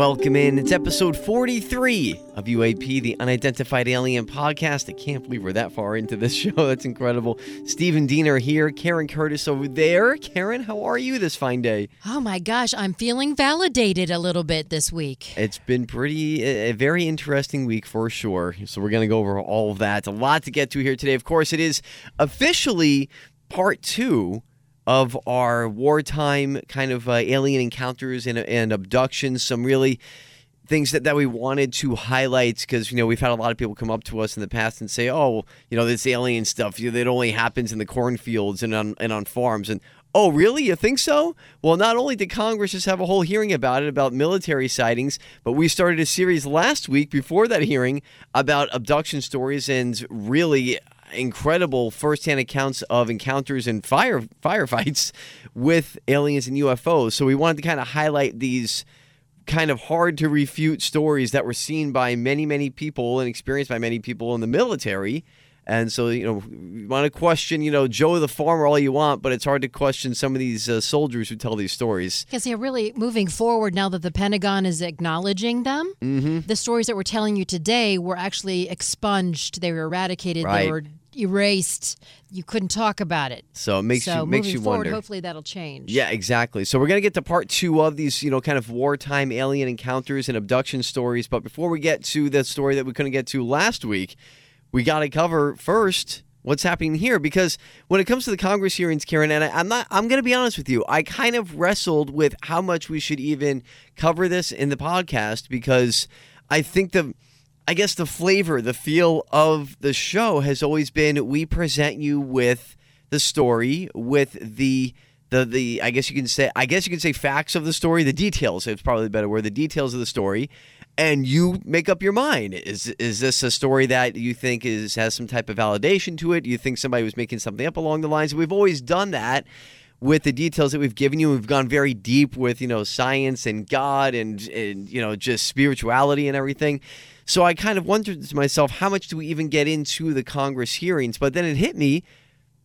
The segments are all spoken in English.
Welcome in. It's episode 43 of UAP, the Unidentified Alien Podcast. I can't believe we're that far into this show. That's incredible. Stephen Diener here, Karen Curtis over there. Karen, how are you this fine day? Oh my gosh, I'm feeling validated a little bit this week. It's been pretty, a very interesting week for sure. So we're going to go over all of that. A lot to get to here today. Of course, it is officially part two of our wartime kind of uh, alien encounters and, and abductions. Some really things that, that we wanted to highlight because you know we've had a lot of people come up to us in the past and say oh you know this alien stuff you know, that only happens in the cornfields and on and on farms and oh really you think so well not only did congress just have a whole hearing about it about military sightings but we started a series last week before that hearing about abduction stories and really incredible firsthand accounts of encounters and fire firefights with aliens and UFOs. So we wanted to kind of highlight these kind of hard to refute stories that were seen by many many people and experienced by many people in the military. And so, you know, you want to question, you know, Joe the farmer all you want, but it's hard to question some of these uh, soldiers who tell these stories. Because they're really moving forward now that the Pentagon is acknowledging them. Mm-hmm. The stories that we're telling you today were actually expunged, they were eradicated, Right. they were erased. You couldn't talk about it. So it makes so you makes you forward, wonder. hopefully that'll change. Yeah, exactly. So we're going to get to part two of these, you know, kind of wartime alien encounters and abduction stories. But before we get to the story that we couldn't get to last week, we got to cover first what's happening here because when it comes to the Congress hearings, Karen, and I, I'm not, I'm going to be honest with you, I kind of wrestled with how much we should even cover this in the podcast because I think the. I guess the flavor, the feel of the show has always been we present you with the story, with the the the I guess you can say I guess you can say facts of the story, the details. It's probably better word, the details of the story, and you make up your mind. Is is this a story that you think is has some type of validation to it? You think somebody was making something up along the lines? We've always done that with the details that we've given you. We've gone very deep with you know science and God and and you know just spirituality and everything. So I kind of wondered to myself, how much do we even get into the Congress hearings? But then it hit me.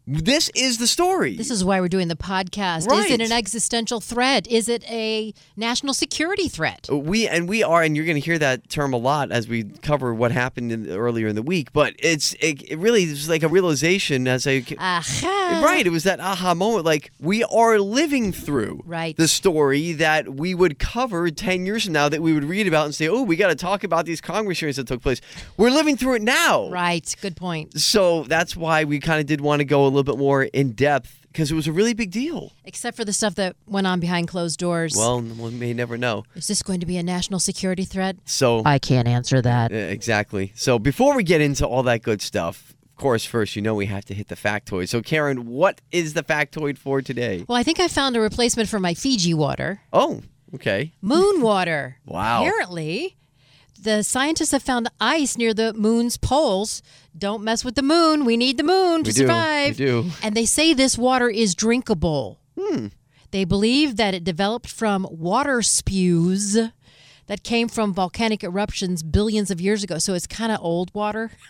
This is the story. This is why we're doing the podcast. Is it an existential threat? Is it a national security threat? Uh, we and we are, and you're going to hear that term a lot as we cover what happened in, earlier in the week. But it's it, it really is like a realization as I Aha. right. It was that aha moment. Like we are living through Right. the story that we would cover ten years from now. That we would read about and say, "Oh, we got to talk about these Congress hearings that took place." We're living through it now. Right. Good point. So that's why we kind of did want to go a little bit more in depth because it was a really big deal. Except for the stuff that went on behind closed doors. Well, we may never know. is this going to be a national security threat? So I can't answer that. Exactly. So before we get into all that good stuff, of course, first you know we have to hit the factoid. So Karen, what is the factoid for today? Well, I think I found a replacement for my Fiji water. Oh, okay. Moon water. Wow. Apparently, the scientists have found ice near the moon's poles. Don't mess with the moon. We need the moon to We do. We survive. do. And they say this water is drinkable. Hmm. They believe that it developed from water spews that came from volcanic eruptions billions of years ago. So it's kind of old water.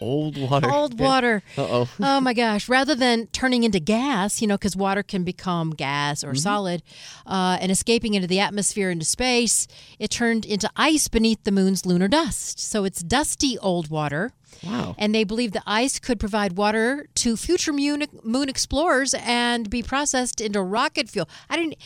Old water. Old water. Uh-oh. Oh my gosh. Rather than turning into gas, you know, because water can become gas or solid, uh, and escaping into the atmosphere into space, it turned into ice beneath the moon's lunar dust. So it's dusty old water. Wow. And they believe the ice could provide water to future moon, moon explorers and be processed into rocket fuel. I didn't.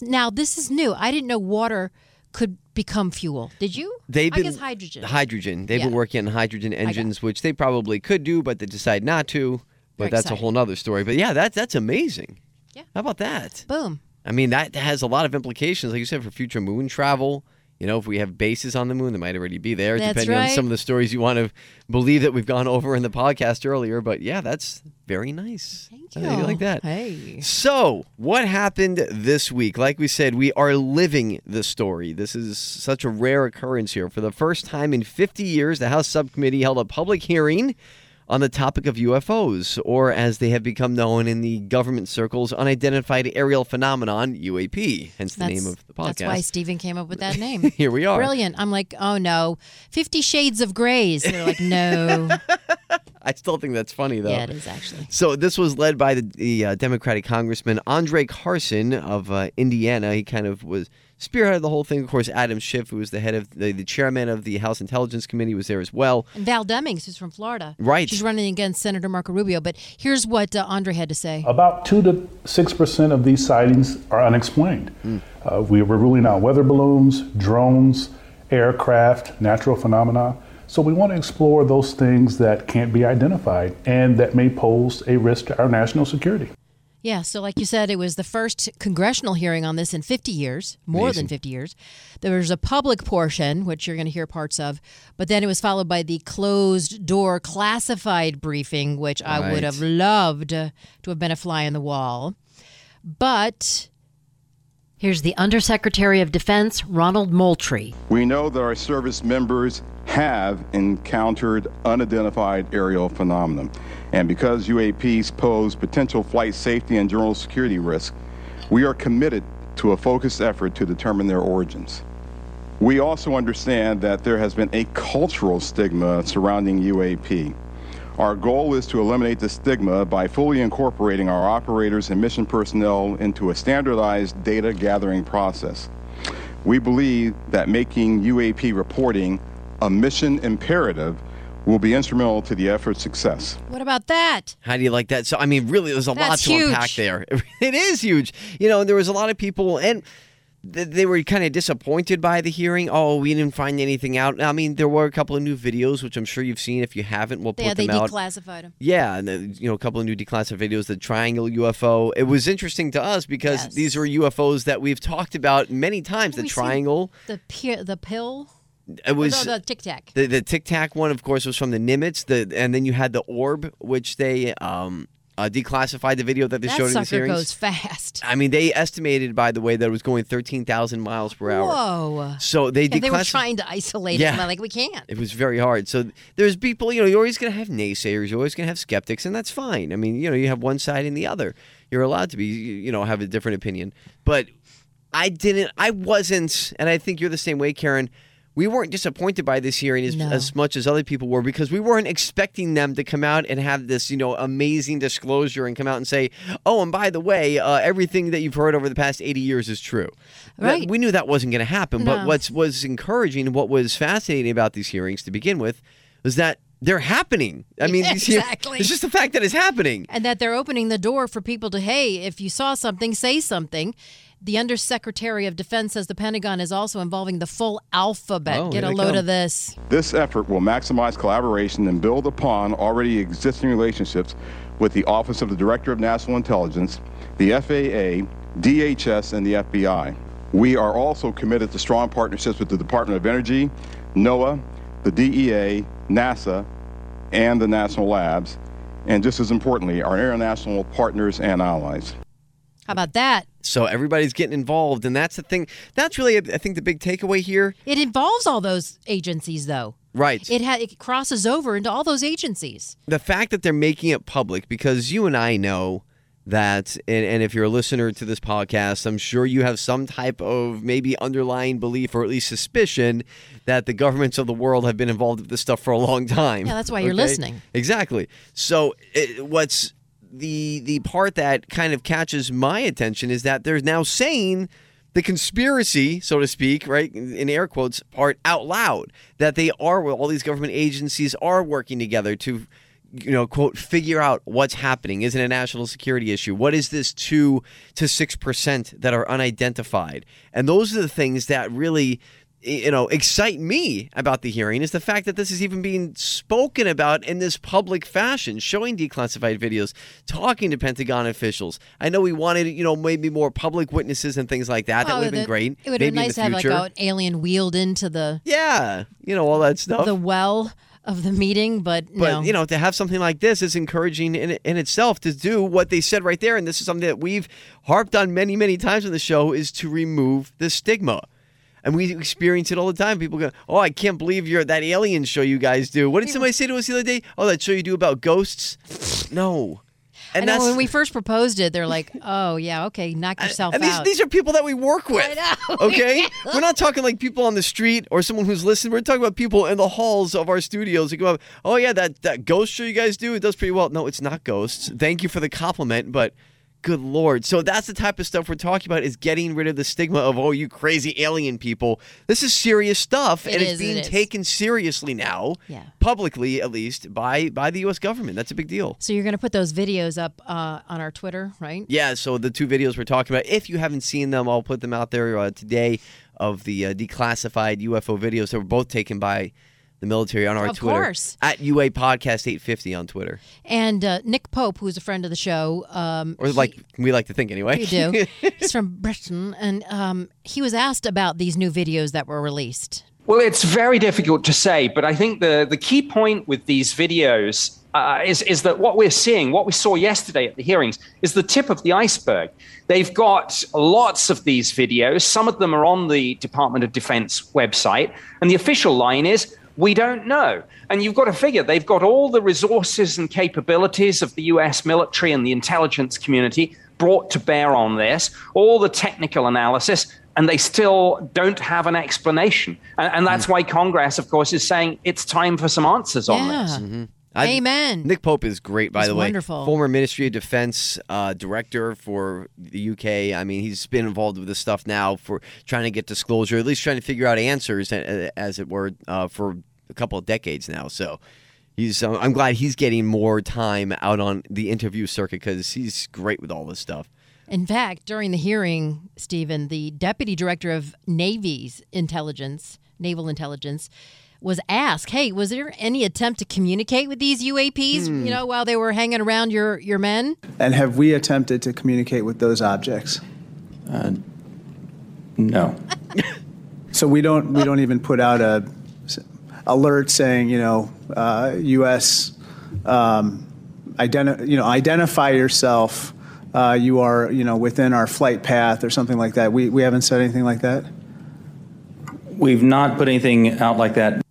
Now this is new. I didn't know water could become fuel. Did you? They've I been guess hydrogen. Hydrogen. They've been working on hydrogen engines, which they probably could do, but they decide not to. But that's a whole nother story. But yeah, that's that's amazing. Yeah. How about that? Boom. I mean, that has a lot of implications, like you said, for future moon travel. You know, if we have bases on the moon, they might already be there, That's depending on some of the stories you want to believe that we've gone over in the podcast earlier. But yeah, that's very nice. Thank you. you like that. Hey. So, what happened this week? Like we said, we are living the story. This is such a rare occurrence here. For the first time in 50 years, the House Subcommittee held a public hearing on the topic of UFOs, or as they have become known in the government circles, unidentified aerial phenomenon, UAP, hence the That's, name of the podcast. that's why Stephen came up with that name. Here we are. Brilliant. I'm like, oh no, Fifty Shades of Grays. They're like, no. I still think that's funny, though. yeah, it is actually. So this was led by the, the uh, Democratic Congressman Andre Carson of uh, Indiana. He kind of was spearheaded the whole thing. Of course, Adam Schiff, who was the head of the, the chairman of the House Intelligence Committee, was there as well. And Val Demings, who's from Florida. Right. She's running against Senator Marco Rubio. But here's what uh, Andre had to say. About 2 to 6% of these sightings are unexplained. Uh, we were ruling out weather balloons, drones, aircraft, natural phenomena. So we want to explore those things that can't be identified and that may pose a risk to our national security. Yeah, so like you said, it was the first congressional hearing on this in 50 years, more than 50 years. There was a public portion, which you're going to hear parts of, but then it was followed by the closed door classified briefing, which I would have loved to have been a fly on the wall. But here's the Undersecretary of Defense, Ronald Moultrie. We know that our service members have encountered unidentified aerial phenomena. And because UAPs pose potential flight safety and general security risks, we are committed to a focused effort to determine their origins. We also understand that there has been a cultural stigma surrounding UAP. Our goal is to eliminate the stigma by fully incorporating our operators and mission personnel into a standardized data gathering process. We believe that making UAP reporting a mission imperative will be instrumental to the effort's success. What about that? How do you like that? So, I mean, really, there's a lot That's to unpack there. It is huge. You know, there was a lot of people, and th- they were kind of disappointed by the hearing. Oh, we didn't find anything out. I mean, there were a couple of new videos, which I'm sure you've seen. If you haven't, we'll put Yeah, they them out. declassified them. Yeah, and then, you know, a couple of new declassified videos, the triangle UFO. It was interesting to us because Yes. these are UFOs that we've talked about many times. The triangle, The, pi- the pill? it was no, the tic tac. the the Tic Tac one, of course, was from the Nimitz. The and then you had the Orb, which they um uh, declassified the video that they That showed in the sucker series. goes fast. I mean, they estimated, by the way, that it was going thirteen thousand miles per hour. Whoa. So they And they were trying to isolate Yeah. him. Like, we can't. It was very hard. So there's people, you know, you're always going to have naysayers, you're always going to have skeptics, and that's fine. I mean, you know, you have one side and the other. You're allowed to be, you know, have a different opinion. But I didn't, I wasn't, and I think you're the same way, Karen. We weren't disappointed by this hearing as, No. as much as other people were because we weren't expecting them to come out and have this, you know, amazing disclosure and come out and say, oh, and by the way, uh, everything that you've heard over the past 80 years is true. That- Right. we knew that wasn't going to happen. no. But No. what's was encouraging and what was fascinating about these hearings to begin with was that they're happening. I mean, hear- it's just the fact that it's happening. And that they're opening the door for people to, hey, if you saw something, say something. The Undersecretary of Defense says the Pentagon is also involving the full alphabet. Oh, Get a load come. of this. This effort will maximize collaboration and build upon already existing relationships with the Office of the Director of National Intelligence, the FAA, DHS, and the FBI. We are also committed to strong partnerships with the Department of Energy, NOAA, the DEA, NASA, and the national labs, and just as importantly, our international partners and allies. How about that? So everybody's getting involved, and that's the thing. That's really, I think, the big takeaway here. It involves all those agencies, though. Right. It ha- it crosses over into all those agencies. the fact that they're making it public, because you and I know that and, and if you're a listener to this podcast i'm sure you have some type of maybe underlying belief or at least suspicion that the governments of the world have been involved with this stuff for a long time Yeah, that's why you're okay? listening. exactly so it, what's the the part that kind of catches my attention is that they're now saying the conspiracy, so to speak, right, in air quotes, part out loud that they are, all these government agencies are working together to, you know, quote, figure out what's happening. Is it a national security issue? What is this two to six percent that are unidentified? And those are the things that really you know excite me about the hearing is the fact that this is even being spoken about in this public fashion showing declassified videos talking to pentagon officials. I know we wanted you know maybe more public witnesses and things like that. That would have been great. It would have been nice to have like an alien wheeled into the yeah you know all that stuff. the well of the meeting, but, but no. you know, to have something like this is encouraging in, in itself to do what they said right there, and this is something that we've harped on many, many times on the show, is to remove the stigma. And we experience it all the time. People go, "Oh, I can't believe you're that alien show you guys do." What did somebody say to us the other day? Oh, that show you do about ghosts? No. I And know that's when we first proposed it, they're like, "Oh yeah, okay, knock yourself and these, out." these are people that we work with. know. Okay? We're not talking like people on the street or someone who's listening. We're talking about people in the halls of our studios who go up, oh, yeah, that, that ghost show you guys do, it does pretty well. No, it's not ghosts. Thank you for the compliment, but good Lord. So that's the type of stuff we're talking about is getting rid of the stigma of, oh, you crazy alien people. This is serious stuff, It and is, it's being it taken seriously now, Yeah. publicly at least, by, by the U.S. government. That's a big deal. so you're going to put those videos up uh, on our Twitter, right? Yeah, so the two videos we're talking about, if you haven't seen them, I'll put them out there uh, today of the uh, declassified UFO videos that were both taken by the military on our Of Twitter. course. At UA Podcast 850 on Twitter. And uh, Nick Pope, who's a friend of the show, um, Or he- like we like to think anyway. We do. He's from Britain, and um, he was asked about these new videos that were released. Well, it's very difficult to say, but I think the, the key point with these videos uh, is, is that what we're seeing, what we saw yesterday at the hearings, is the tip of the iceberg. They've got lots of these videos. Some of them are on the Department of Defense website, and the official line is we don't know. And you've got to figure they've got all the resources and capabilities of the US military and the intelligence community brought to bear on this, all the technical analysis, and they still don't have an explanation. And, and that's hmm. why Congress, of course, is saying it's time for some answers on yeah. this. I- Amen. Nick Pope is great, by He's the way. wonderful. Former Ministry of Defense uh, director for the UK. I mean, he's been involved with this stuff now for trying to get disclosure, at least trying to figure out answers, as it were, uh, for a couple of decades now. So he's. Uh, I'm glad he's getting more time out on the interview circuit because he's great with all this stuff. In fact, during the hearing, Stephen, the deputy director of Navy's intelligence, naval intelligence, was asked, "Hey, was there any attempt to communicate with these UAPs? You know, while they were hanging around your your men?" And have we attempted to communicate with those objects? No. So we don't we don't even put out a s- alert saying you know uh, U.S. Um, identi- you know identify yourself. Uh, you are you know within our flight path or something like that. We we haven't said anything like that. We've not put anything out like that.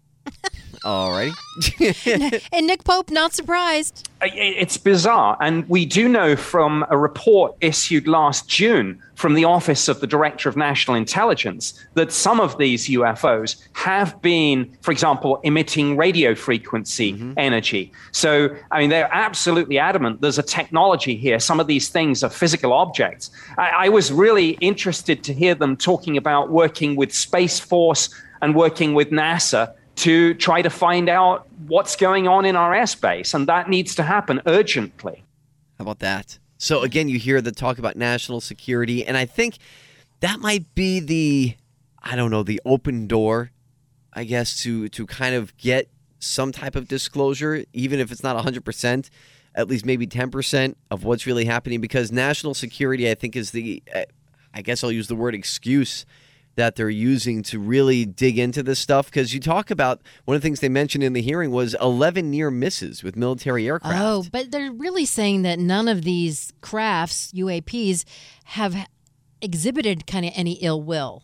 Alrighty. And Nick Pope, not surprised. Uh, I- I- It's bizarre. And we do know from a report issued last June from the Office of the Director of National Intelligence that some of these UFOs have been, for example, emitting radio frequency mm-hmm. energy. So, I mean, they're absolutely adamant there's a technology here. Some of these things are physical objects. I, I was really interested to hear them talking about working with Space Force and working with NASA to try to find out what's going on in our airspace. And that needs to happen urgently. How about that? So again, you hear the talk about national security, and I think that might be the, I don't know, the open door, I guess, to to kind of get some type of disclosure, even if it's not hundred percent, at least maybe ten percent of what's really happening. Because national security, I think, is the, uh, I guess I'll use the word excuse that they're using to really dig into this stuff. Because you talk about one of the things they mentioned in the hearing was eleven near misses with military aircraft. Oh, but they're really saying that none of these crafts, UAPs, have exhibited kind of any ill will.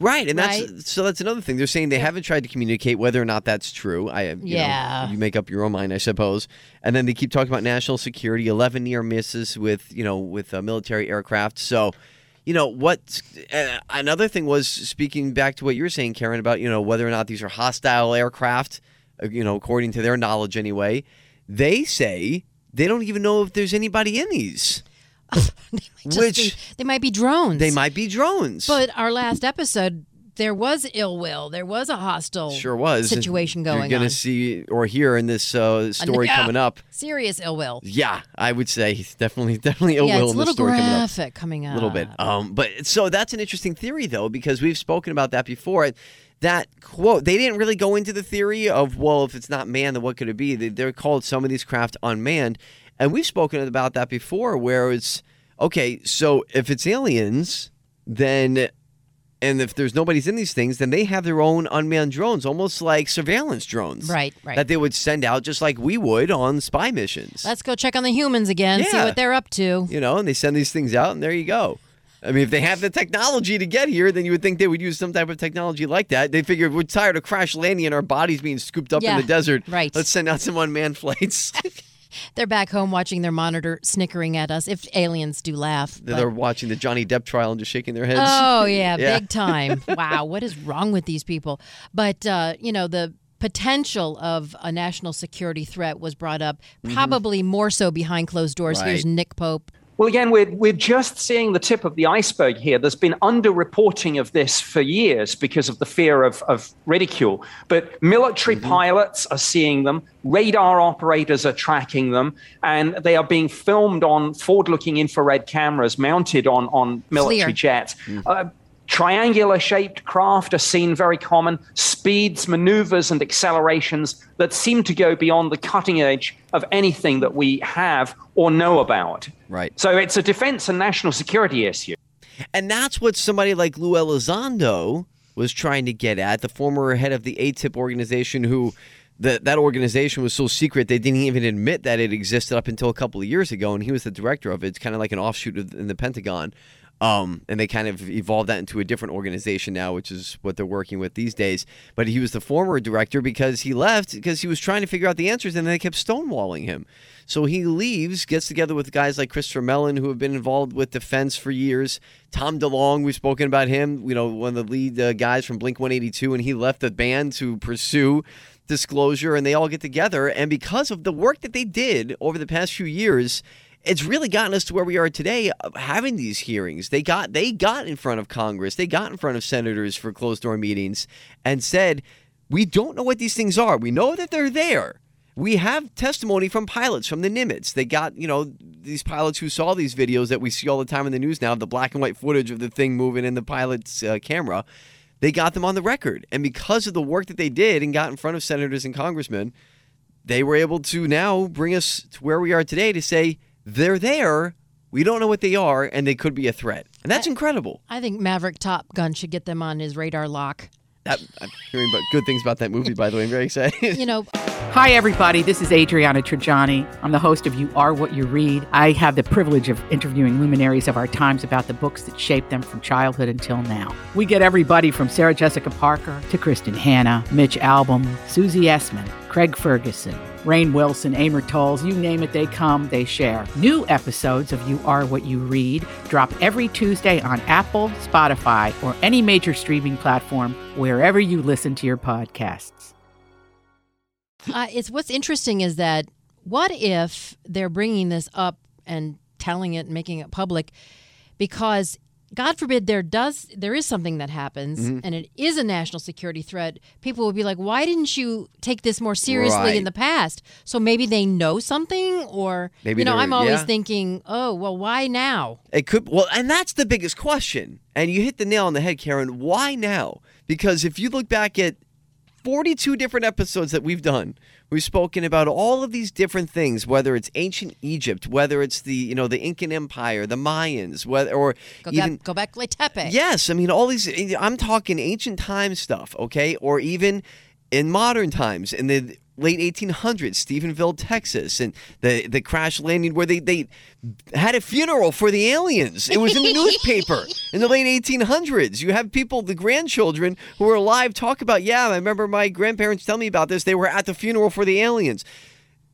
Right, and that's Right. so that's another thing. They're saying they haven't tried to communicate whether or not that's true. I you know, Yeah. you make up your own mind, I suppose. And then they keep talking about national security, eleven near misses with you know with uh, military aircraft. So, you know what? Uh, another thing was speaking back to what you were saying, Karen, about you know whether or not these are hostile aircraft. uh, You know, according to their knowledge, anyway, they say they don't even know if there's anybody in these. Just Which- be- they might be drones. They might be drones. But our last episode, there was ill will. There was a hostile Sure was. Situation going You're going to see or hear in this uh, story Yeah. coming up. Serious ill will. Yeah, I would say definitely definitely ill yeah, will it's a in this little story coming up. graphic coming up. A little bit. Um, but so that's an interesting theory though because we've spoken about that before. That quote, they didn't really go into the theory of well, if it's not manned, then what could it be? They, they're called some of these craft unmanned, and we've spoken about that before, where it's okay. So if it's aliens, then and if there's nobody's in these things, then they have their own unmanned drones, almost like surveillance drones. Right, right. That they would send out just like we would on spy missions. Let's go check on the humans again, see what they're up to. you know, and they send these things out, and there you go. I mean, if they have the technology to get here, then you would think they would use some type of technology like that. They figured we're tired of crash landing and our bodies being scooped up Yeah, in the desert. right. Let's send out some unmanned flights. They're back home watching their monitor, snickering at us. If aliens do laugh, but- They're watching the Johnny Depp trial and just shaking their heads. Oh yeah, Yeah. big time. wow, what is wrong with these people? But uh, you know, the potential of a national security threat was brought up, probably more so behind closed doors. Here's Mm-hmm. Nick Pope. Well, again, we're, we're just seeing the tip of the iceberg here. There's been underreporting of this for years because of the fear of, of ridicule. But military pilots are seeing them, radar operators are tracking them, and they are being filmed on forward looking infrared cameras mounted on, on military Clear. jets. Uh, triangular shaped craft are seen very common, speeds, maneuvers, and accelerations that seem to go beyond the cutting edge of anything that we have or know about. Right. So it's a defense and national security issue. And that's what somebody like Lou Elizondo was trying to get at, the former head of the ATIP organization who that that organization was so secret they didn't even admit that it existed up until a couple of years ago and he was the director of it. It's kind of like an offshoot of, in the Pentagon. Um, and they kind of evolved that into a different organization now, which is what they're working with these days. But he was the former director because he left because he was trying to figure out the answers and they kept stonewalling him. So he leaves, gets together with guys like Christopher Mellon, who have been involved with defense for years. Tom DeLonge, we've spoken about him, you know, one of the lead uh, guys from Blink 182, and he left the band to pursue disclosure, and they all get together. And because of the work that they did over the past few years, it's really gotten us to where we are today having these hearings. They got they got in front of Congress, they got in front of senators for closed door meetings and said, "We don't know what these things are. We know that they're there." We have testimony from pilots from the Nimitz. They got, you know, these pilots who saw these videos that we see all the time in the news now, the black and white footage of the thing moving in the pilot's uh, camera. They got them on the record. And because of the work that they did and got in front of senators and congressmen, they were able to now bring us to where we are today to say they're there. We don't know what they are, and they could be a threat. And that's incredible. I think Maverick Top Gun should get them on his radar lock. That, I'm hearing about good things about that movie, by the way. I'm very excited. You know, Hi, everybody. This is Adriana Trigiani. I'm the host of You Are What You Read. I have the privilege of interviewing luminaries of our times about the books that shaped them from childhood until now. We get everybody from Sarah Jessica Parker to Kristin Hannah, Mitch Albom, Susie Essman, Craig Ferguson, Rainn Wilson, Amor Towles, you name it, they come, they share. New episodes of You Are What You Read drop every Tuesday on Apple, Spotify, or any major streaming platform wherever you listen to your podcasts. uh, it's what's interesting is that what if they're bringing this up and telling it and making it public because God forbid there does there is something that happens Mm-hmm. and it is a national security threat. People will be like, "Why didn't you take this more seriously Right. in the past?" So maybe they know something, or Maybe you know, I'm always yeah. thinking, "Oh, well, why now?" It could well, and that's the biggest question. And you hit the nail on the head, Karen. Why now? Because if you look back at 42 different episodes that we've done, we've spoken about all of these different things, whether it's ancient Egypt, whether it's the you know the Incan Empire, the Mayans, whether or Go even back, go back, to Tepe. Yes, I mean all these. I'm talking ancient time stuff, okay, or even in modern times, in the late 1800s, Stephenville, Texas, and the the crash landing where they they had a funeral for the aliens. It was in the newspaper in the late 1800s. You have people, the grandchildren who are alive, talk about, yeah, I remember my grandparents tell me about this. They were at the funeral for the aliens.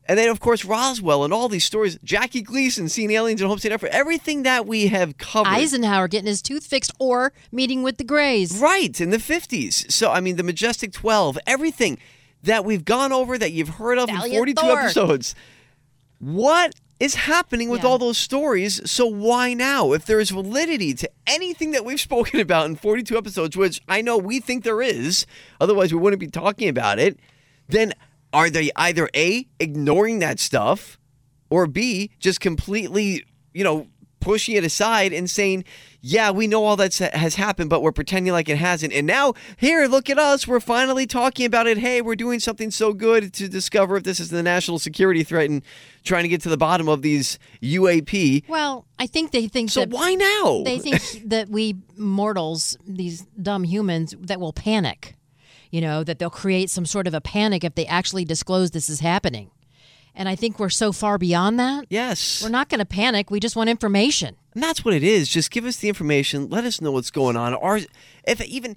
And then, of course, Roswell and all these stories. Jackie Gleason seeing aliens in Homestead Air Force. Everything that we have covered. Eisenhower getting his tooth fixed or meeting with the Greys. Right, in the 50s. So, I mean, the Majestic 12, everything that we've gone over that you've heard of Valiant in 42 Thor. episodes. What is happening with Yeah. all those stories? So, why now? If there is validity to anything that we've spoken about in 42 episodes, which I know we think there is, otherwise we wouldn't be talking about it, then are they either A, ignoring that stuff, or B, just completely, you know, pushing it aside and saying, yeah, we know all that has happened, but we're pretending like it hasn't. And now, here, look at us. We're finally talking about it. Hey, we're doing something so good to discover if this is the national security threat and trying to get to the bottom of these UAP. Well, I think they think So why now? they think that we mortals, these dumb humans, that will panic. You know, that they'll create some sort of a panic if they actually disclose this is happening. And I think we're so far beyond that. yes. We're not going to panic. We just want information. And that's what it is. Just give us the information. Let us know what's going on. Or if even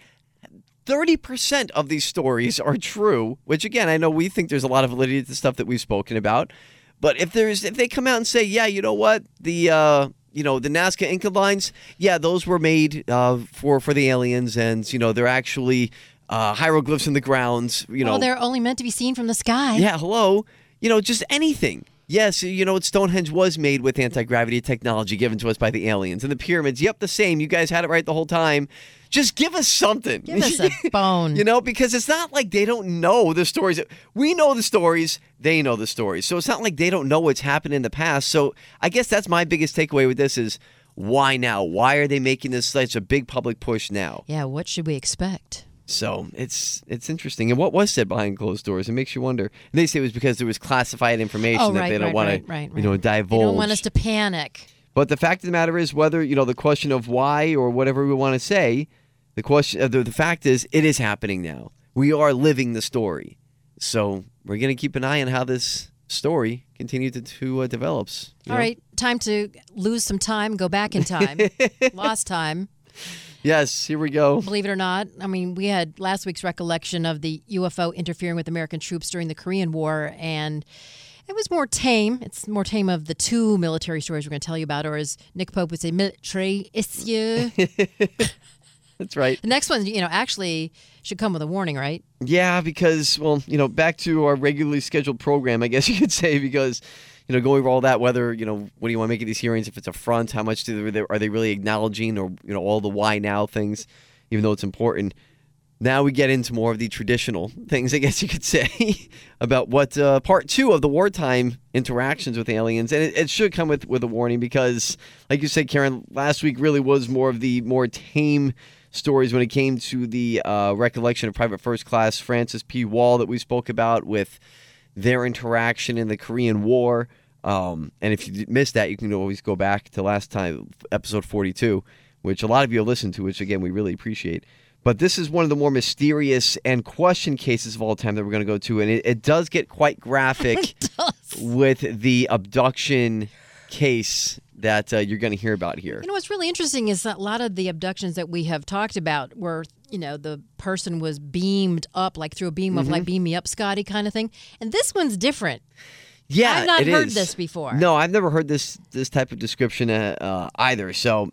30% of these stories are true, which again, I know we think there's a lot of validity to the stuff that we've spoken about. But if there's if they come out and say, yeah, you know what? The uh you know the Nazca Inca lines, yeah, those were made uh, for for the aliens, and you know they're actually uh, hieroglyphs in the grounds. You know, well, they're only meant to be seen from the sky. yeah, hello. You know, just anything. Yes, you know, Stonehenge was made with anti gravity technology given to us by the aliens. And the pyramids, yep, the same. You guys had it right the whole time. Just give us something. Give us a bone. you know, because it's not like they don't know the stories. We know the stories, they know the stories. So it's not like they don't know what's happened in the past. So I guess that's my biggest takeaway with this is why now? Why are they making this such a big public push now? Yeah, what should we expect? So it's it's interesting. And what was said behind closed doors? It makes you wonder. And they say it was because there was classified information Oh, that right, they don't right, want to, right, you know, divulge. They don't want us to panic. But the fact of the matter is, whether you know the question of why or whatever we want to say, the question, uh, the, the fact is, it is happening now. We are living the story. So we're gonna keep an eye on how this story continues to, to uh, develops. All know? right, time to lose some time, go back in time. Lost time. Yes. Here we go. Believe it or not, I mean, we had last week's recollection of the UFO interfering with American troops during the Korean War, and it was more tame. It's more tame of the two military stories we're going to tell you about, or as Nick Pope would say, military issue. That's right. the next one, you know, actually should come with a warning, right? Yeah, because well, you know, back to our regularly scheduled program, I guess you could say, because you know, go over all that, whether you know, what do you want to make of these hearings? If it's a front, how much do they, are they really acknowledging, or you know, all the why now things, even though it's important. Now we get into more of the traditional things, I guess you could say, about what uh, part two of the wartime interactions with aliens, and it, it should come with with a warning because, like you said, Karen, last week really was more of the more tame stories when it came to the uh, recollection of Private First Class Francis P. Wall that we spoke about with their interaction in the Korean War. Um, and if you missed that, you can always go back to last time, episode 42, which a lot of you have listened to, which again, we really appreciate. But this is one of the more mysterious and question cases of all time that we're going to go to. And it, it does get quite graphic with the abduction case that uh, you're going to hear about here. You know what's really interesting is that a lot of the abductions that we have talked about were, you know, the person was beamed up like through a beam of Mm-hmm. like beam me up, Scotty kind of thing. And this one's different. Yeah, I've not heard is. this before. No, I've never heard this this type of description uh, uh, either. So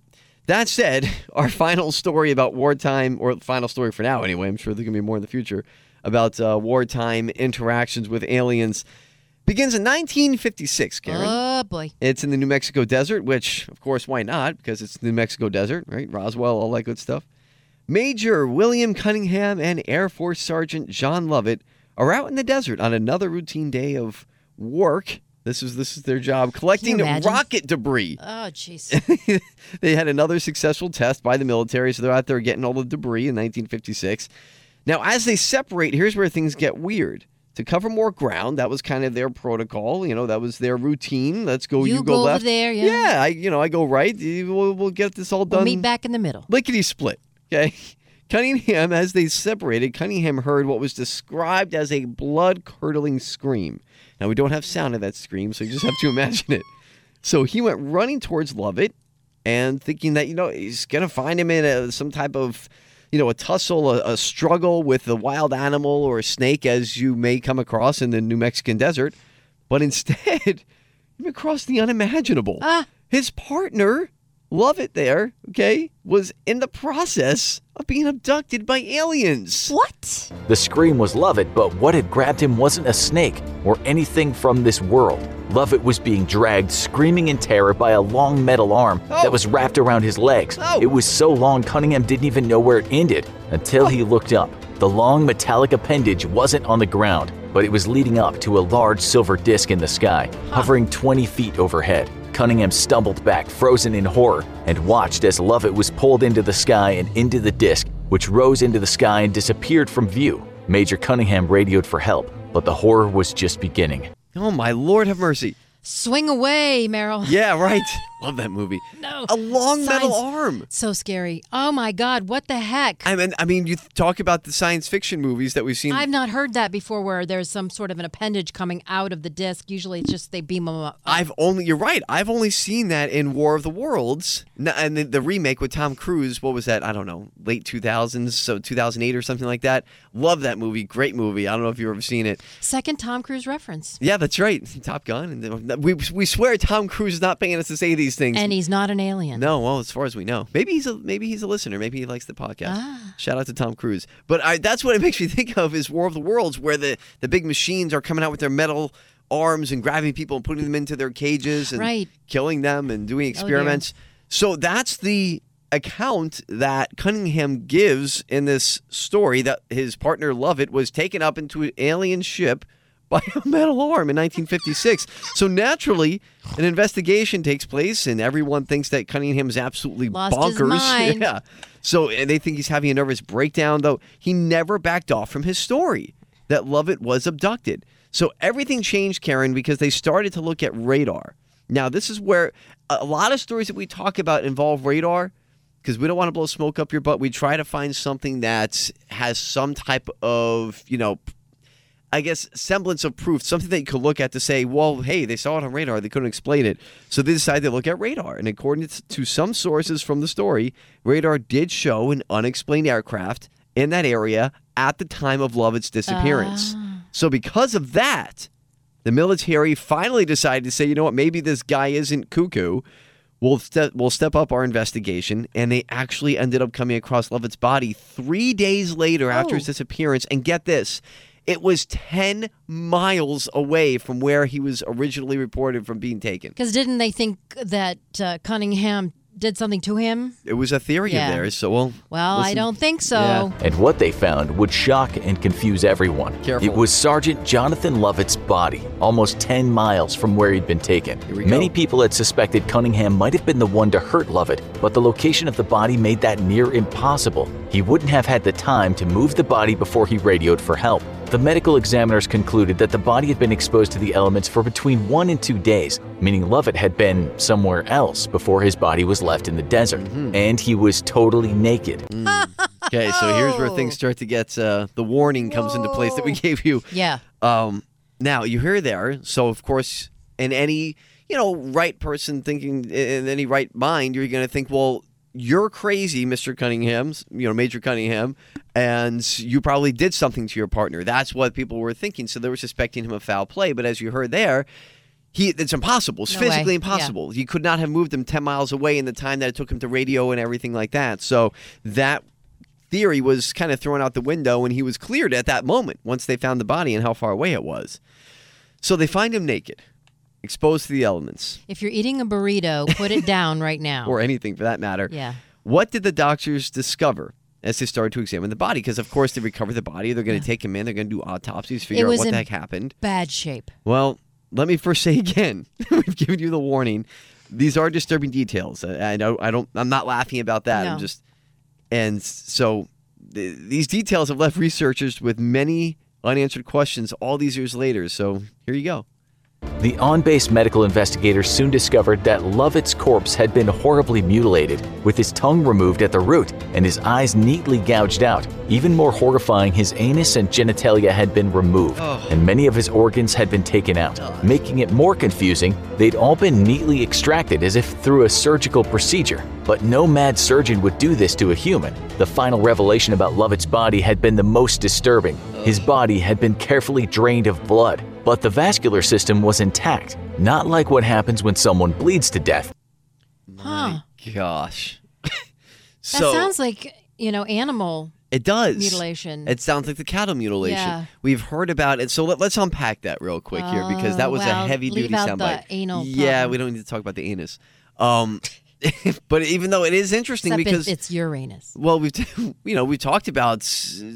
that said, our final story about wartime, or final story for now anyway. I'm sure there's gonna be more in the future about uh, wartime interactions with aliens. Begins in 1956, Karen. Oh boy. It's in the New Mexico desert, which, of course, why not? Because it's the New Mexico desert, right? Roswell, all that good stuff. Major William Cunningham and Air Force Sergeant John Lovett are out in the desert on another routine day of work. This is this is their job, collecting rocket debris. Oh jeez. they had another successful test by the military, so they're out there getting all the debris in 1956. Now, as they separate, here's where things get weird. To cover more ground, that was kind of their protocol. You know, that was their routine. Let's go. You You, go over left. there, yeah. Yeah, I you know I go right. We'll, we'll get this all done. We'll meet back in the middle. Lickety split. Okay. Cunningham, as they separated, Cunningham heard what was described as a blood curdling scream. Now, we don't have sound of that scream, so you just have to imagine it. So he went running towards Lovett and thinking that, you know, he's going to find him in a, some type of, you know, a tussle, a, a struggle with a wild animal or a snake, as you may come across in the New Mexican desert. But instead, he came across the unimaginable. Ah. His partner, Lovett there, okay, was in the process of being abducted by aliens. What? The scream was Lovett, but what had grabbed him wasn't a snake or anything from this world. Lovett was being dragged, screaming in terror, by a long metal arm Oh. that was wrapped around his legs. Oh. It was so long, Cunningham didn't even know where it ended until he oh. looked up. The long metallic appendage wasn't on the ground, but it was leading up to a large silver disc in the sky, hovering 20 feet overhead. Cunningham stumbled back, frozen in horror, and watched as Lovett was pulled into the sky and into the disc, which rose into the sky and disappeared from view. Major Cunningham radioed for help, but the horror was just beginning. Oh, my Lord, have mercy. Swing away, Merrill. Yeah, right. Love that movie. No. A long metal arm. So scary. Oh my God, what the heck? I mean, I mean, you talk about the science fiction movies that we've seen. I've not heard that before where there's some sort of an appendage coming out of the disc. Usually it's just they beam them up. I've only, you're right. I've only seen that in War of the Worlds, and the, the remake with Tom Cruise. What was that? I don't know, late 2000s, so 2008 or something like that. Love that movie. Great movie. I don't know if you've ever seen it. Second Tom Cruise reference. Yeah, that's right. Top Gun. And we we swear Tom Cruise is not paying us to say these things. And he's not an alien. No, well, as far as we know, maybe he's a maybe he's a listener. Maybe he likes the podcast. Ah. Shout out to Tom Cruise. But I, that's what it makes me think of is War of the Worlds, where the the big machines are coming out with their metal arms and grabbing people and putting them into their cages and Right. killing them and doing Oh, experiments. so that's the account that Cunningham gives in this story that his partner Lovett was taken up into an alien ship by a metal arm in 1956. so naturally, an investigation takes place, and everyone thinks that Cunningham is absolutely Lost his bonkers. mind. Yeah. So and they think he's having a nervous breakdown, though he never backed off from his story that Lovett was abducted. So everything changed, Karen, because they started to look at radar. Now, this is where a lot of stories that we talk about involve radar because we don't want to blow smoke up your butt. We try to find something that has some type of, you know, I guess semblance of proof, something that you could look at to say, well, hey, they saw it on radar, they couldn't explain it. So they decided to look at radar. And according to some sources from the story, radar did show an unexplained aircraft in that area at the time of Lovett's disappearance. Ah. So because of that, the military finally decided to say, you know what, maybe this guy isn't cuckoo. We'll, ste- we'll step up our investigation. And they actually ended up coming across Lovett's body three days later after his Oh. disappearance. And get this, it was 10 miles away from where he was originally reported from being taken. Because didn't they think that uh, Cunningham did something to him? It was a theory Yeah. of theirs. So, well, Well, I don't think so. Yeah. And what they found would shock and confuse everyone. Careful. It was Sergeant Jonathan Lovett's body, almost 10 miles from where he'd been taken. Many go. people had suspected Cunningham might have been the one to hurt Lovett, but the location of the body made that near impossible. He wouldn't have had the time to move the body before he radioed for help. The medical examiners concluded that the body had been exposed to the elements for between one and two days, meaning Lovett had been somewhere else before his body was left in the desert. Mm-hmm. And he was totally naked. Okay, so here's where things start to get uh, the warning comes into place that we gave you. Yeah. Um, now you hear there, so of course, in any you know right person thinking in any right mind, you're going to think, well, you're crazy, Mister Cunningham, you know, Major Cunningham, and you probably did something to your partner. That's what people were thinking. So they were suspecting him of foul play. But as you heard there. He, it's impossible. It's No way. physically Yeah. impossible. He could not have moved him 10 miles away in the time that it took him to radio and everything like that. So that theory was kind of thrown out the window and he was cleared at that moment once they found the body and how far away it was. So they find him naked, exposed to the elements, If you're eating a burrito, put it down right now. or anything for that matter. Yeah. What did the doctors discover as they started to examine the body? Because, of course, they recover the body. They're going to take him in. They're going to do autopsies, figure out what the heck happened. Bad shape. Well, let me first say again, we've given you the warning. These are disturbing details. I, I know. I don't. I'm not laughing about that. I'm just. And so, th- these details have left researchers with many unanswered questions all these years later. So here you go. The on base medical investigators soon discovered that Lovett's corpse had been horribly mutilated, with his tongue removed at the root and his eyes neatly gouged out. Even more horrifying, his anus and genitalia had been removed, oh. and many of his organs had been taken out. Oh. Making it more confusing, they'd all been neatly extracted as if through a surgical procedure. But no mad surgeon would do this to a human. The final revelation about Lovett's body had been the most disturbing. His oh. body had been carefully drained of blood, but the vascular system was intact, not like what happens when someone bleeds to death. Huh. Gosh. That so sounds like, you know, animal it does. mutilation. It sounds like the cattle mutilation. Yeah. We've heard about it. So let, us unpack that real quick here because that Oh, was well, a heavy duty leave out soundbite. Yeah, problem. we don't need to talk about the anus. Um, but even though it is interesting Except because it's, Uranus. well, we've you know we talked about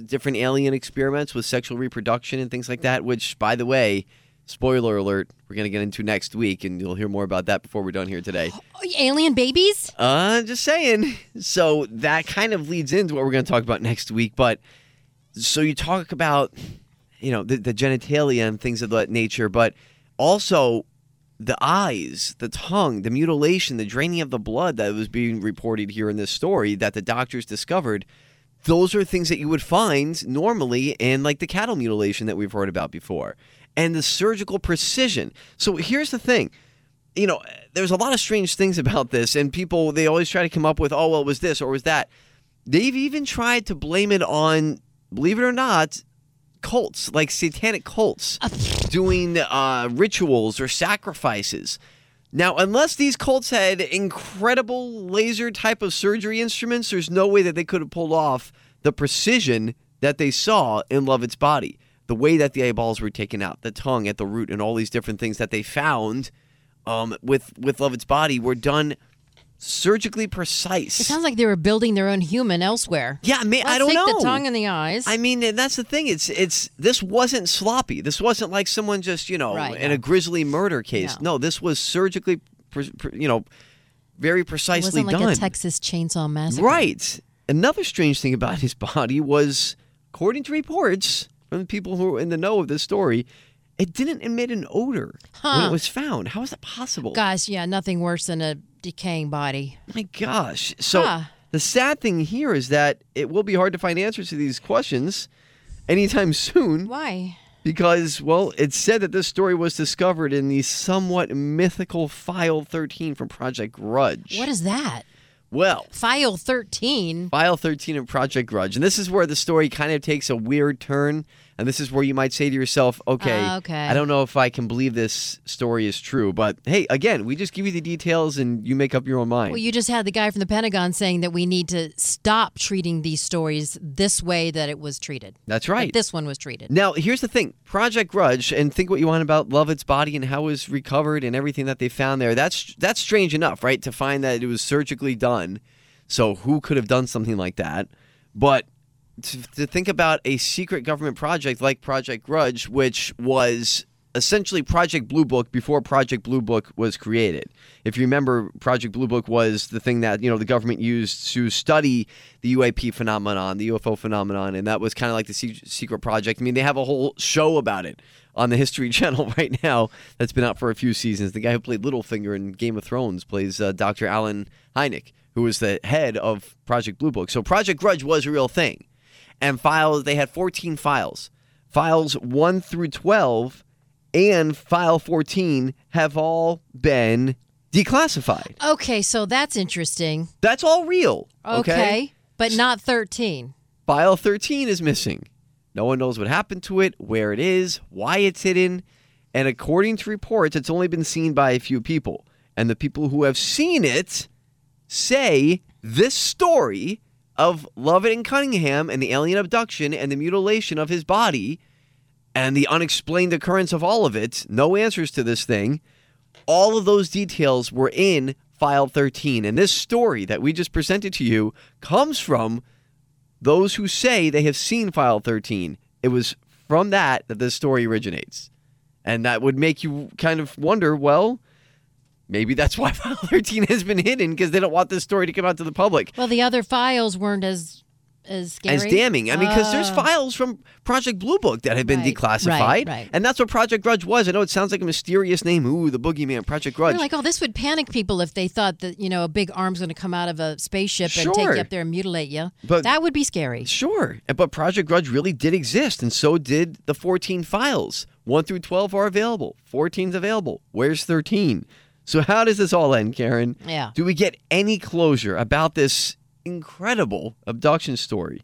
different alien experiments with sexual reproduction and things like that. Which, by the way, spoiler alert, we're gonna get into next week, and you'll hear more about that before we're done here today. Alien babies? Uh, just saying. So that kind of leads into what we're going to talk about next week. But so you talk about, you know, the, the genitalia and things of that nature, but also the eyes, the tongue, the mutilation, the draining of the blood that was being reported here in this story that the doctors discovered. Those are things that you would find normally in like the cattle mutilation that we've heard about before. And the surgical precision. So here's the thing you know, there's a lot of strange things about this, and people they always try to come up with, oh, well, it was this or was that. They've even tried to blame it on, believe it or not, cults like satanic cults doing uh, rituals or sacrifices. Now, unless these cults had incredible laser type of surgery instruments, there's no way that they could have pulled off the precision that they saw in Lovett's body. The way that the eyeballs were taken out, the tongue at the root, and all these different things that they found um, with with Lovett's body were done surgically precise. It sounds like they were building their own human elsewhere. Yeah, I mean, I Let's don't take know. the tongue and the eyes. I mean, and that's the thing. It's it's this wasn't sloppy. This wasn't like someone just you know Right, in a grisly murder case. No, this was surgically, pre- pre- you know, very it precisely wasn't like done. a Texas Chainsaw Massacre. Right. Another strange thing about his body was, according to reports from the people who were in the know of this story, it didn't emit an odor when Huh. it was found. How is that possible? Guys, yeah, nothing worse than a decaying body. My gosh. So Huh. the sad thing here is that it will be hard to find answers to these questions anytime soon Why? because, well, it's said that this story was discovered in the somewhat mythical File 13 from Project Grudge. What is that? Well, File 13. File 13 of Project Grudge. And this is where the story kind of takes a weird turn. And this is where you might say to yourself, okay, Ah, okay. I don't know if I can believe this story is true. But hey, again, we just give you the details and you make up your own mind. Well, you just had the guy from the Pentagon saying that we need to stop treating these stories this way that it was treated. That's That right. this one was treated. Now, here's the thing Project Grudge, and think what you want about Lovett's body and how it was recovered and everything that they found there. That's, that's strange enough, right? To find that it was surgically done. So, who could have done something like that? But to, to think about a secret government project like Project Grudge, which was essentially Project Blue Book before Project Blue Book was created. If you remember, Project Blue Book was the thing that you know the government used to study the UAP phenomenon, the UFO phenomenon, and that was kind of like the secret project. I mean, they have a whole show about it on the History Channel right now that's been out for a few seasons. The guy who played Littlefinger in Game of Thrones plays uh, Dr. Allen Hynek, who was the head of Project Blue Book. So Project Grudge was a real thing and files they had 14 files. Files 1 through 12 and file 14 have all been declassified. Okay, so that's interesting. that's all real Okay, but not 13. file 13 is missing. No one knows what happened to it where it is why it's hidden and according to reports it's only been seen by a few people. And the people who have seen it say this story of Lovett and Cunningham and the alien abduction and the mutilation of his body and the unexplained occurrence of all of it, no answers to this thing, all of those details were in file 13. And this story that we just presented to you comes from those who say they have seen file 13. It was from that that this story originates. And that would make you kind of wonder, well, maybe that's why file 13 has been hidden because they don't want this story to come out to the public. Well, the other files weren't as as scary? as damning. I mean, because there's Oh. files from Project Blue Book that have been Right, declassified, right, right. and that's what Project Grudge was. I know it sounds like a mysterious name. Ooh, the boogeyman, Project Grudge. They're like, oh, this would panic people if they thought that you know a big arm's going to come out of a spaceship and take you up there and mutilate you. But- that would be scary. Sure, but Project Grudge really did exist, and so did the 14 files. 1 through 12 are available, 14's available. Where's 13? So, how does this all end, Karen? Yeah. Do we get any closure about this incredible abduction story?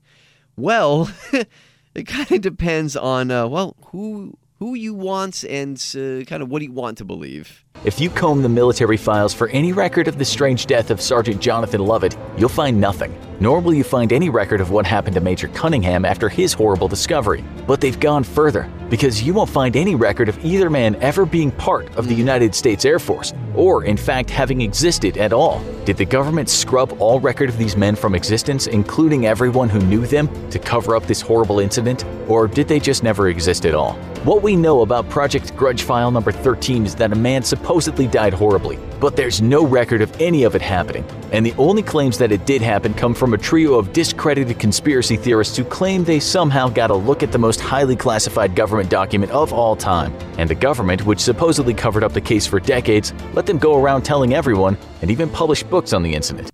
Well, it kind of depends on, uh, well, who. Who you want and uh, kind of what do you want to believe? If you comb the military files for any record of the strange death of Sergeant Jonathan Lovett, you'll find nothing. Nor will you find any record of what happened to Major Cunningham after his horrible discovery. But they've gone further, because you won't find any record of either man ever being part of the United States Air Force, or in fact having existed at all. Did the government scrub all record of these men from existence, including everyone who knew them, to cover up this horrible incident? Or did they just never exist at all? What we know about Project Grudge File number 13 is that a man supposedly died horribly, but there's no record of any of it happening. And the only claims that it did happen come from a trio of discredited conspiracy theorists who claim they somehow got a look at the most highly classified government document of all time. And the government, which supposedly covered up the case for decades, let them go around telling everyone and even publish books on the incident.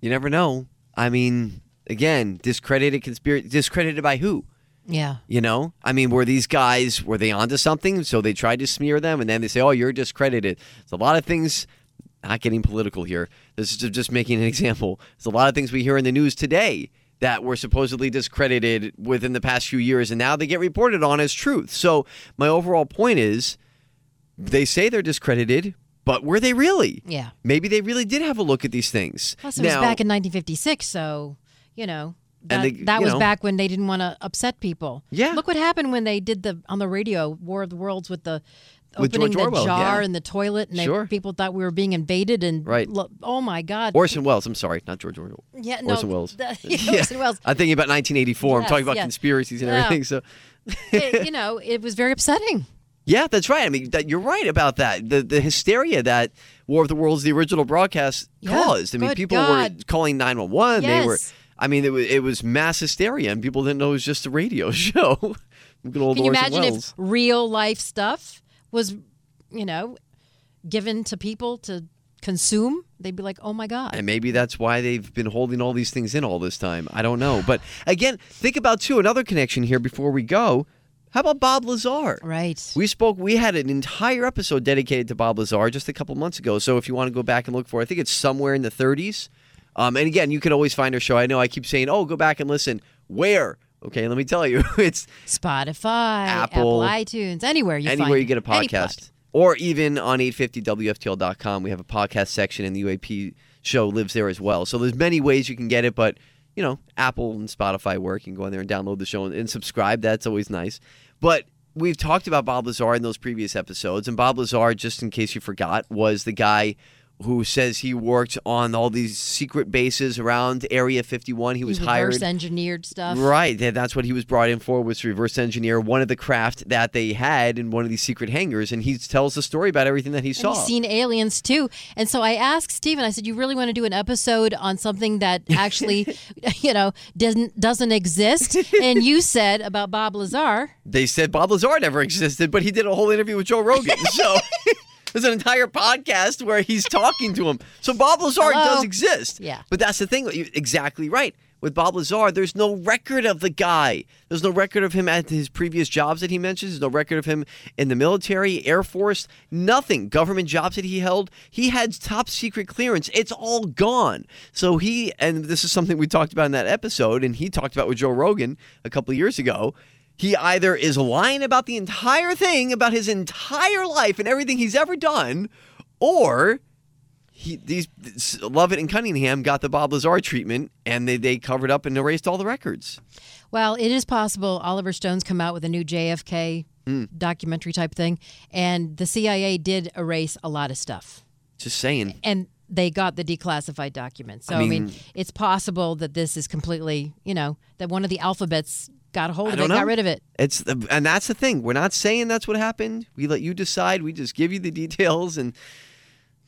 You never know. I mean, again, discredited conspiracy. Discredited by who? Yeah. You know, I mean, were these guys were they onto something? So they tried to smear them, and then they say, "Oh, you're discredited." It's a lot of things. Not getting political here. This is just making an example. There's a lot of things we hear in the news today that were supposedly discredited within the past few years, and now they get reported on as truth. So my overall point is, they say they're discredited, but were they really? Yeah. Maybe they really did have a look at these things. Plus, it now, was back in 1956, so you know that, they- that was know. back when they didn't want to upset people. Yeah. Look what happened when they did the on the radio War of the Worlds with the With opening George the Orwell, jar yeah. in the toilet, and they, Sure. people thought we were being invaded. And Right. lo- oh my God. Orson Welles. I'm sorry, not George Orwell. Yeah, no, Orson Welles. the- yeah, Orson Welles. I'm thinking about 1984. I'm talking about yes. conspiracies and Yeah. everything. So, It- you know, it was very upsetting. yeah, that's right. I mean, that, you're right about that. The the hysteria that War of the Worlds, the original broadcast, Yeah, caused. I mean, good people were calling 911. They were. I mean, it was it was mass hysteria, and people didn't know it was just a radio show. Good old Can you Orson imagine Welles. if real life stuff was, you know, given to people to consume? They'd be like, oh my God. And maybe that's why they've been holding all these things in all this time. I don't know. But again, think about too another connection here before we go. How about Bob Lazar? Right. We spoke. We had an entire episode dedicated to Bob Lazar just a couple months ago. So if you want to go back and look for, it, I think it's somewhere in the 30s. Um, and again, you can always find our show. I know I keep saying, "Oh, go back and listen." Where? Okay, let me tell you. it's Spotify, Apple, iTunes, anywhere you anywhere you get a podcast, or even on 850wftl.com. We have a podcast section, and the UAP show lives there as well. So there's many ways you can get it, but you know, Apple and Spotify work. You can go in there and download the show and, and subscribe. That's always nice. But we've talked about Bob Lazar in those previous episodes, and Bob Lazar, just in case you forgot, was the guy who says he worked on all these secret bases around Area 51. He was reverse hired. Reverse engineered stuff. Right. That's what he was brought in for was to reverse engineer one of the craft that they had in one of these secret hangars. And he tells the story about everything that he And saw. he's seen aliens too. And so I asked Steven, I said, You really want to do an episode on something that actually, you know, doesn't doesn't exist? And you said about Bob Lazar. they said Bob Lazar never existed, but he did a whole interview with Joe Rogan. so there's an entire podcast where he's talking to him. So Bob Lazar Hello? does exist. Yeah. But that's the thing. You're exactly right. With Bob Lazar, there's no record of the guy. There's no record of him at his previous jobs that he mentions. There's no record of him in the military, Air Force, nothing. Government jobs that he held. He had top secret clearance. It's all gone. So he, and this is something we talked about in that episode, and he talked about with Joe Rogan a couple of years ago. He either is lying about the entire thing, about his entire life and everything he's ever done, or he, these Lovett and Cunningham got the Bob Lazar treatment and they, they covered up and erased all the records. Well, it is possible Oliver Stone's come out with a new JFK Hmm. documentary type thing. And the CIA did erase a lot of stuff. Just saying. And they got the declassified documents. So, I I mean, mean- it's possible that this is completely, you know, that one of the alphabets got a hold of it, know. got rid of it. It's and that's the thing. We're not saying that's what happened. We let you decide. We just give you the details and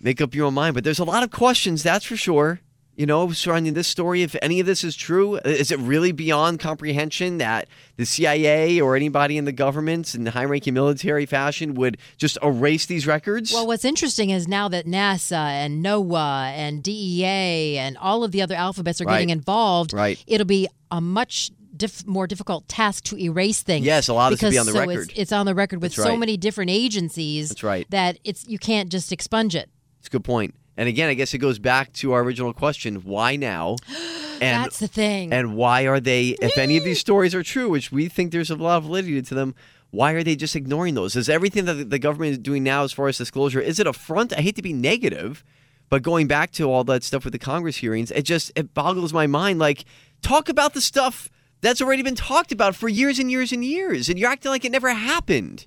make up your own mind. But there's a lot of questions, that's for sure. you know, surrounding this story. If any of this is true, is it really beyond comprehension that the CIA or anybody in the government in high-ranking military fashion would just erase these records? Well, what's interesting is now that NASA and NOAA and DEA and all of the other alphabets are Right. getting involved, Right. it'll be a much diff- more difficult task to erase things. Yes, a lot of this will be on the so record. It's, it's on the record with so many different agencies. That's right. That it's you can't just expunge it. It's a good point. And again, I guess it goes back to our original question: Why now? And That's the thing. And why are they? If any of these stories are true, which we think there's a lot of validity to them, why are they just ignoring those? Is everything that the government is doing now, as far as disclosure, is it a front? I hate to be negative, but going back to all that stuff with the Congress hearings, it just it boggles my mind. Like, talk about the stuff that's already been talked about for years and years and years, and you're acting like it never happened.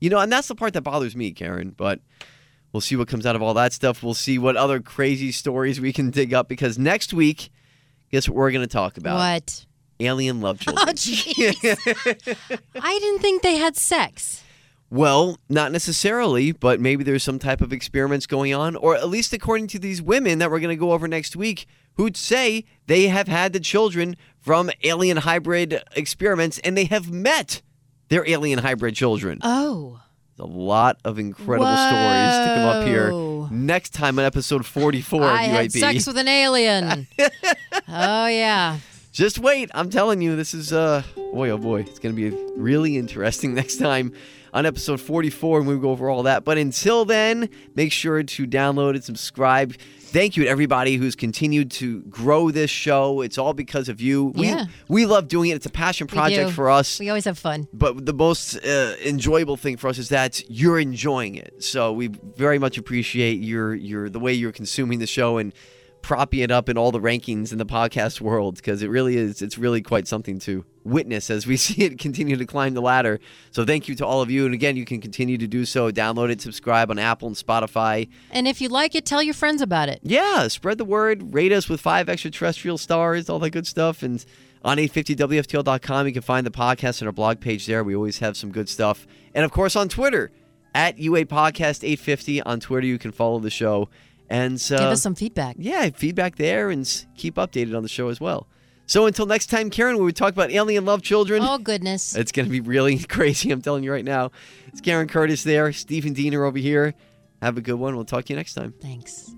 You know, and that's the part that bothers me, Karen. But we'll see what comes out of all that stuff. We'll see what other crazy stories we can dig up because next week, guess what we're going to talk about? What? Alien love oh, children. Oh, jeez. I didn't think they had sex. Well, not necessarily, but maybe there's some type of experiments going on, or at least according to these women that we're going to go over next week, who'd say they have had the children from alien hybrid experiments and they have met their alien hybrid children. Oh. A lot of incredible stories to come up here next time on episode 44 I of had sex with an alien. oh yeah. Just wait. I'm telling you, this is, uh, boy, oh boy, it's going to be really interesting next time on episode 44 and we go over all that. But until then, make sure to download and subscribe. Thank you to everybody who's continued to grow this show. It's all because of you. Yeah. We, we love doing it. It's a passion project for us. We always have fun. But the most uh, enjoyable thing for us is that you're enjoying it. So we very much appreciate your your the way you're consuming the show and propping it up in all the rankings in the podcast world because it really is it's really quite something to witness as we see it continue to climb the ladder. So thank you to all of you and again you can continue to do so. Download it, subscribe on Apple and Spotify. And if you like it, tell your friends about it. Yeah, spread the word. Rate us with five extraterrestrial stars, all that good stuff. And on 850WFTL.com, you can find the podcast and our blog page there. We always have some good stuff. And of course, on Twitter, at UA Podcast 850. On Twitter, you can follow the show. And uh, Give us some feedback. Yeah, feedback there and keep updated on the show as well. So until next time, Karen, when we talk about alien love children. Oh goodness. It's going to be really crazy, I'm telling you right now. It's Karen Curtis there, Stephen Diener over here. Have a good one. We'll talk to you next time. Thanks.